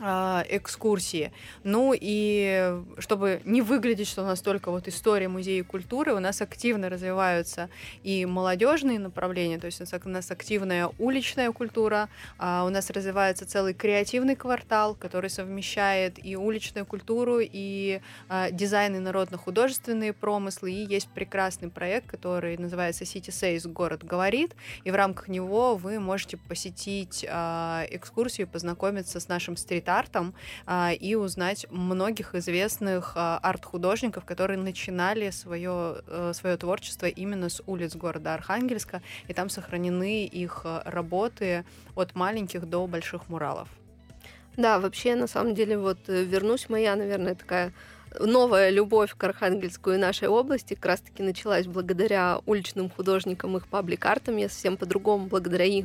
экскурсии. Ну и чтобы не выглядеть, что у нас только вот история музея культуры, у нас активно развиваются и молодежные направления, то есть у нас активная уличная культура, а у нас развивается целый креативный квартал, который совмещает и уличную культуру, и а, дизайн и народно-художественные промыслы, и есть прекрасный проект, который называется City Says, город говорит, и в рамках него вы можете посетить а, экскурсию, познакомиться с нашим стрит артом а, и узнать многих известных а, арт-художников, которые начинали свое, а, свое творчество именно с улиц города Архангельска, и там сохранены их а, работы от маленьких до больших муралов. Да, вообще, на самом деле, вот э, вернусь моя, наверное, такая новая любовь к Архангельску и нашей области как раз-таки началась благодаря уличным художникам, их паблик-артам. Я совсем по-другому, благодаря их,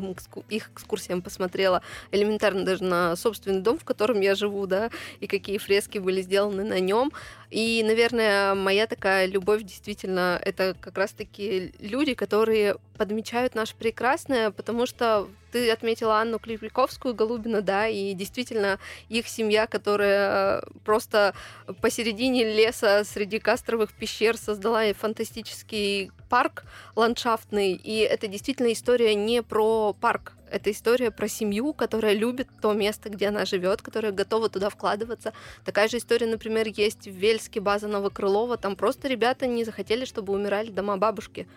их экскурсиям посмотрела элементарно даже на собственный дом, в котором я живу, да, и какие фрески были сделаны на нем. И, наверное, моя такая любовь действительно это как раз-таки люди, которые подмечают наше прекрасное, потому что ты отметила Анну Клеприковскую, Голубина, да, и действительно их семья, которая просто посередине леса среди кастровых пещер создала фантастический парк ландшафтный, и это действительно история не про парк, это история про семью, которая любит то место, где она живет, которая готова туда вкладываться. Такая же история, например, есть в Вельске, база Новокрылова. Там просто ребята не захотели, чтобы умирали дома бабушки.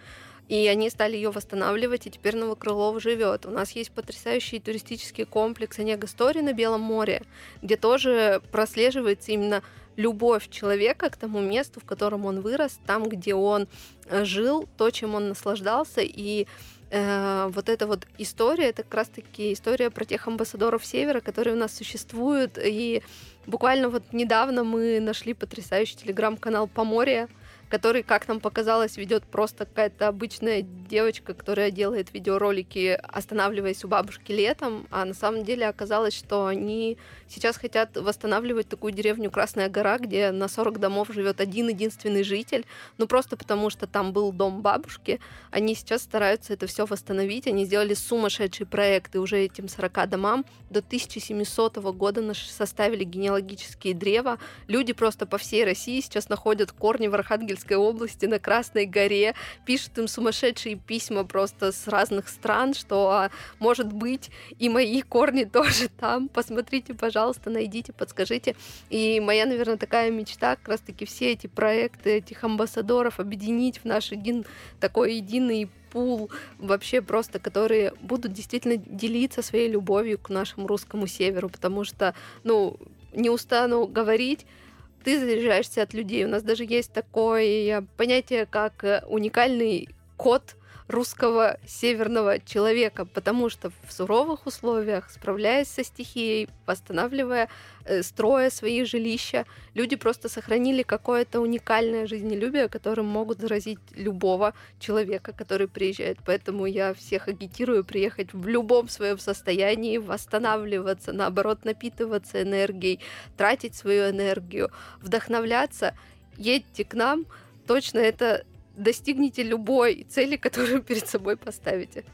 И они стали ее восстанавливать, и теперь Новокрылов живет. У нас есть потрясающий туристический комплекс Онега Стори на Белом море, где тоже прослеживается именно любовь человека к тому месту, в котором он вырос, там, где он э, жил, то, чем он наслаждался, и э, вот эта вот история, это как раз-таки история про тех амбассадоров Севера, которые у нас существуют, и буквально вот недавно мы нашли потрясающий телеграм-канал Поморье, который, как нам показалось, ведет просто какая-то обычная девочка, которая делает видеоролики, останавливаясь у бабушки летом, а на самом деле оказалось, что они сейчас хотят восстанавливать такую деревню Красная гора, где на 40 домов живет один единственный житель, ну просто потому что там был дом бабушки, они сейчас стараются это все восстановить, они сделали сумасшедший проект, и уже этим 40 домам. До 1700 года составили генеалогические древа, люди просто по всей России сейчас находят корни в Архангельске Архангельской области на Красной горе, пишут им сумасшедшие письма просто с разных стран, что а, может быть и мои корни тоже там. Посмотрите, пожалуйста, найдите, подскажите. И моя, наверное, такая мечта как раз-таки все эти проекты этих амбассадоров объединить в наш один такой единый пул вообще просто, которые будут действительно делиться своей любовью к нашему русскому северу, потому что, ну, не устану говорить, ты заряжаешься от людей. У нас даже есть такое понятие, как э, уникальный код русского северного человека, потому что в суровых условиях, справляясь со стихией, восстанавливая, э, строя свои жилища, люди просто сохранили какое-то уникальное жизнелюбие, которым могут заразить любого человека, который приезжает. Поэтому я всех агитирую приехать в любом своем состоянии, восстанавливаться, наоборот, напитываться энергией, тратить свою энергию, вдохновляться. Едьте к нам, точно это достигнете любой цели, которую перед собой поставите.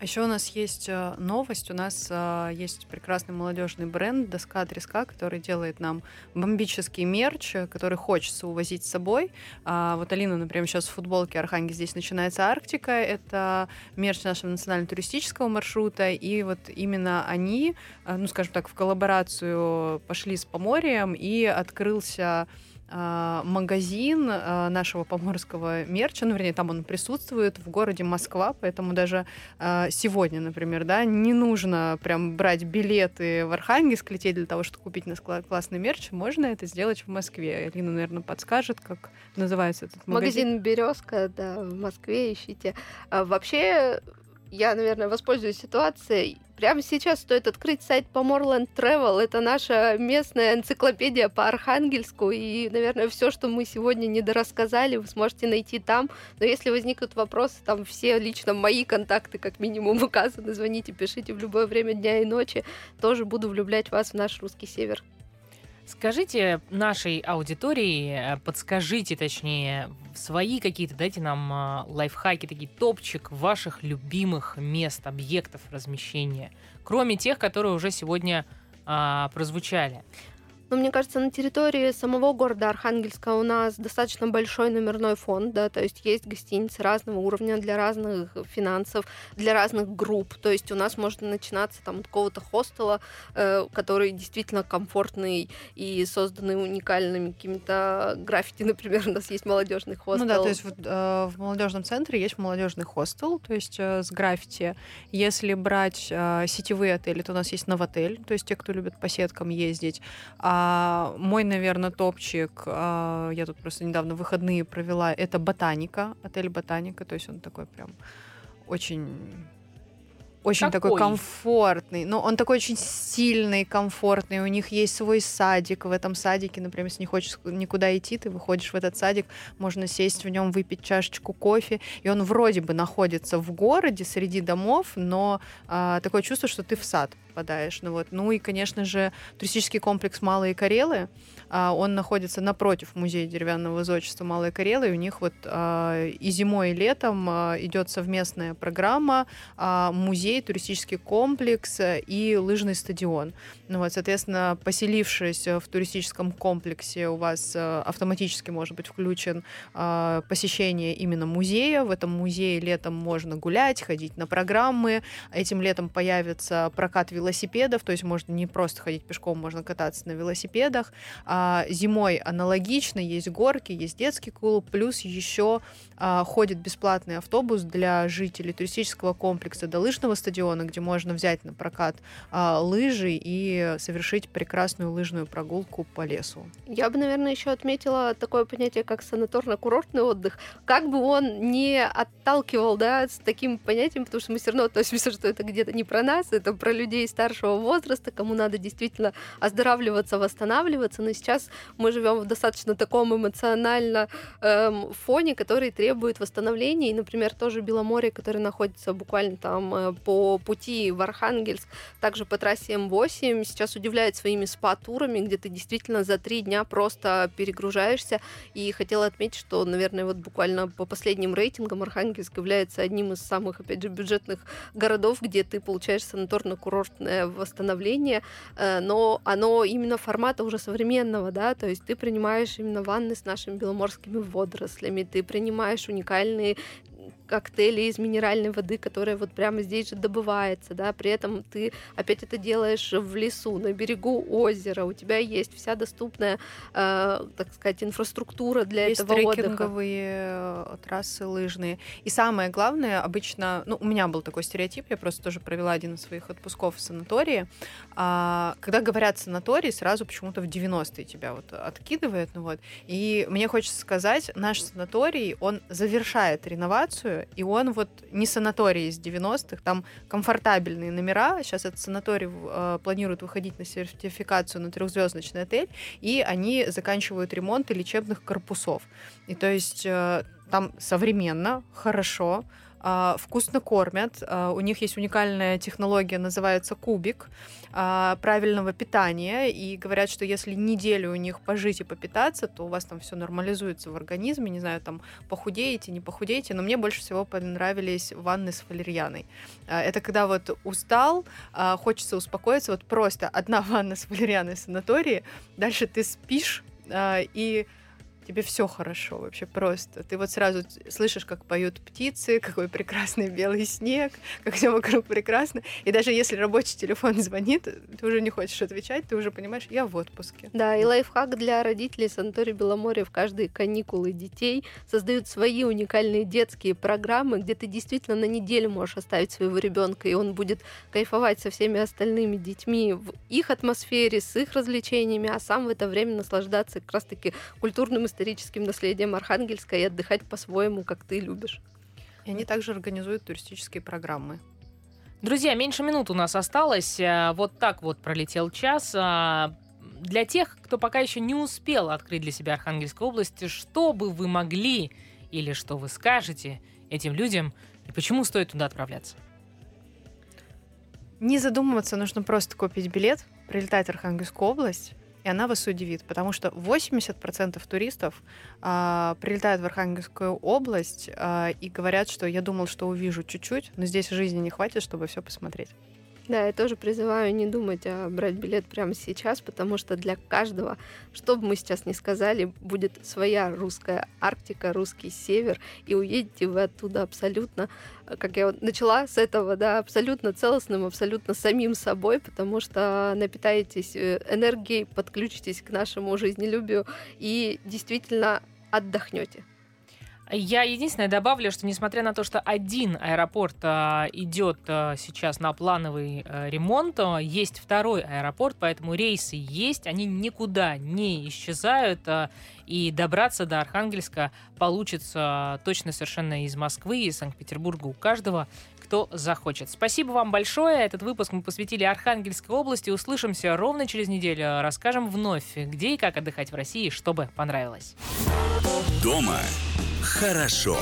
А еще у нас есть э, новость. У нас э, есть прекрасный молодежный бренд Доска Треска, который делает нам бомбический мерч, который хочется увозить с собой. А вот Алина, например, сейчас в футболке Архангель здесь начинается Арктика. Это мерч нашего национального туристического маршрута. И вот именно они, э, ну, скажем так, в коллаборацию пошли с Поморьем и открылся магазин а, нашего поморского мерча, ну, вернее, там он присутствует в городе Москва, поэтому даже а, сегодня, например, да, не нужно прям брать билеты в Архангельск, лететь для того, чтобы купить нас классный мерч, можно это сделать в Москве. Алина, наверное, подскажет, как называется этот магазин. Магазин «Березка», да, в Москве ищите. вообще, я, наверное, воспользуюсь ситуацией. Прямо сейчас стоит открыть сайт по Moreland Travel. Это наша местная энциклопедия по Архангельску. И, наверное, все, что мы сегодня недорассказали, вы сможете найти там. Но если возникнут вопросы, там все лично мои контакты как минимум указаны. Звоните, пишите в любое время дня и ночи. Тоже буду влюблять вас в наш русский север. Скажите нашей аудитории, э, подскажите, точнее, свои какие-то, дайте нам а, лайфхаки, такие топчик ваших любимых мест, объектов размещения, кроме тех, которые уже сегодня а, прозвучали. Но мне кажется, на территории самого города Архангельска у нас достаточно большой номерной фонд, да, то есть есть гостиницы разного уровня для разных финансов, для разных групп. То есть у нас может начинаться там от какого-то хостела, э, который действительно комфортный и созданный уникальными какими-то граффити, например, у нас есть молодежный хостел. Ну да, то есть вот, э, в молодежном центре есть молодежный хостел, то есть э, с граффити. Если брать э, сетевые отели, то у нас есть новотель, то есть те, кто любит по сеткам ездить. А а, мой, наверное, топчик, а, я тут просто недавно выходные провела, это Ботаника, отель Ботаника, то есть он такой прям очень очень Какой? такой комфортный. Но он такой очень стильный, комфортный. У них есть свой садик. В этом садике, например, если не хочешь никуда идти, ты выходишь в этот садик, можно сесть в нем, выпить чашечку кофе. И он вроде бы находится в городе, среди домов, но а, такое чувство, что ты в сад попадаешь. Ну, вот. ну и, конечно же, туристический комплекс Малые Карелы. А, он находится напротив музея деревянного зодчества Малые Карелы. И у них вот а, и зимой, и летом а, идет совместная программа музей, туристический комплекс и лыжный стадион. Ну вот, соответственно, поселившись в туристическом комплексе, у вас автоматически может быть включен посещение именно музея. В этом музее летом можно гулять, ходить на программы. Этим летом появится прокат велосипедов, то есть можно не просто ходить пешком, можно кататься на велосипедах. А зимой аналогично, есть горки, есть детский клуб, плюс еще а, ходит бесплатный автобус для жителей туристического комплекса до лыжного стадиона, где можно взять на прокат а, лыжи и совершить прекрасную лыжную прогулку по лесу. Я бы, наверное, еще отметила такое понятие, как санаторно-курортный отдых. Как бы он не отталкивал, да, с таким понятием, потому что мы все равно относимся, что это где-то не про нас, это про людей старшего возраста, кому надо действительно оздоравливаться, восстанавливаться. Но сейчас мы живем в достаточно таком эмоционально эм, фоне, который требует восстановления. И, например, тоже Беломорье, которое находится буквально там э, по пути в Архангельск, также по трассе М8, сейчас удивляет своими спа-турами, где ты действительно за три дня просто перегружаешься. И хотела отметить, что, наверное, вот буквально по последним рейтингам Архангельск является одним из самых, опять же, бюджетных городов, где ты получаешь санаторно-курортный естественное восстановление, э, но оно именно формата уже современного, да, то есть ты принимаешь именно ванны с нашими беломорскими водорослями, ты принимаешь уникальные коктейли из минеральной воды, которая вот прямо здесь же добывается, да, при этом ты опять это делаешь в лесу, на берегу озера, у тебя есть вся доступная, э, так сказать, инфраструктура для есть этого трекинговые отдыха. Э, трассы лыжные. И самое главное, обычно, ну, у меня был такой стереотип, я просто тоже провела один из своих отпусков в санатории, а, когда говорят санаторий, сразу почему-то в 90-е тебя вот откидывает, ну вот, и мне хочется сказать, наш санаторий, он завершает реновацию, и он вот не санаторий из 90-х, там комфортабельные номера, сейчас этот санаторий э, планирует выходить на сертификацию на трехзвездочный отель, и они заканчивают ремонт лечебных корпусов. И то есть э, там современно, хорошо, вкусно кормят. А, у них есть уникальная технология, называется кубик а, правильного питания. И говорят, что если неделю у них пожить и попитаться, то у вас там все нормализуется в организме. Не знаю, там похудеете, не похудеете. Но мне больше всего понравились ванны с валерьяной. Это когда вот устал, хочется успокоиться. Вот просто одна ванна с валерьяной в санатории. Дальше ты спишь и тебе все хорошо вообще просто. Ты вот сразу слышишь, как поют птицы, какой прекрасный белый снег, как все вокруг прекрасно. И даже если рабочий телефон звонит, ты уже не хочешь отвечать, ты уже понимаешь, я в отпуске. Да, и лайфхак для родителей санатория Беломорья в каждые каникулы детей создают свои уникальные детские программы, где ты действительно на неделю можешь оставить своего ребенка, и он будет кайфовать со всеми остальными детьми в их атмосфере, с их развлечениями, а сам в это время наслаждаться как раз-таки культурным и историческим наследием Архангельска и отдыхать по-своему, как ты любишь. И они также организуют туристические программы. Друзья, меньше минут у нас осталось. Э, вот так вот пролетел час. А, для тех, кто пока еще не успел открыть для себя Архангельскую область, что бы вы могли или что вы скажете этим людям и почему стоит туда отправляться? Не задумываться, нужно просто купить билет, прилетать в Архангельскую область, и она вас удивит, потому что 80% туристов а, прилетают в Архангельскую область а, и говорят, что я думал, что увижу чуть-чуть, но здесь жизни не хватит, чтобы все посмотреть. Да, я тоже призываю не думать, а брать билет прямо сейчас, потому что для каждого, что бы мы сейчас ни сказали, будет своя русская Арктика, русский север, и уедете вы оттуда абсолютно, как я начала с этого, да, абсолютно целостным, абсолютно самим собой, потому что напитаетесь э, энергией, подключитесь к нашему жизнелюбию и действительно отдохнете. Я единственное добавлю, что несмотря на то, что один аэропорт а, идет а, сейчас на плановый а, ремонт, а, есть второй аэропорт, поэтому рейсы есть, они никуда не исчезают, а, и добраться до Архангельска получится точно совершенно из Москвы, из Санкт-Петербурга у каждого, кто захочет. Спасибо вам большое. Этот выпуск мы посвятили Архангельской области. Услышимся ровно через неделю. Расскажем вновь, где и как отдыхать в России, чтобы понравилось. Дома хорошо.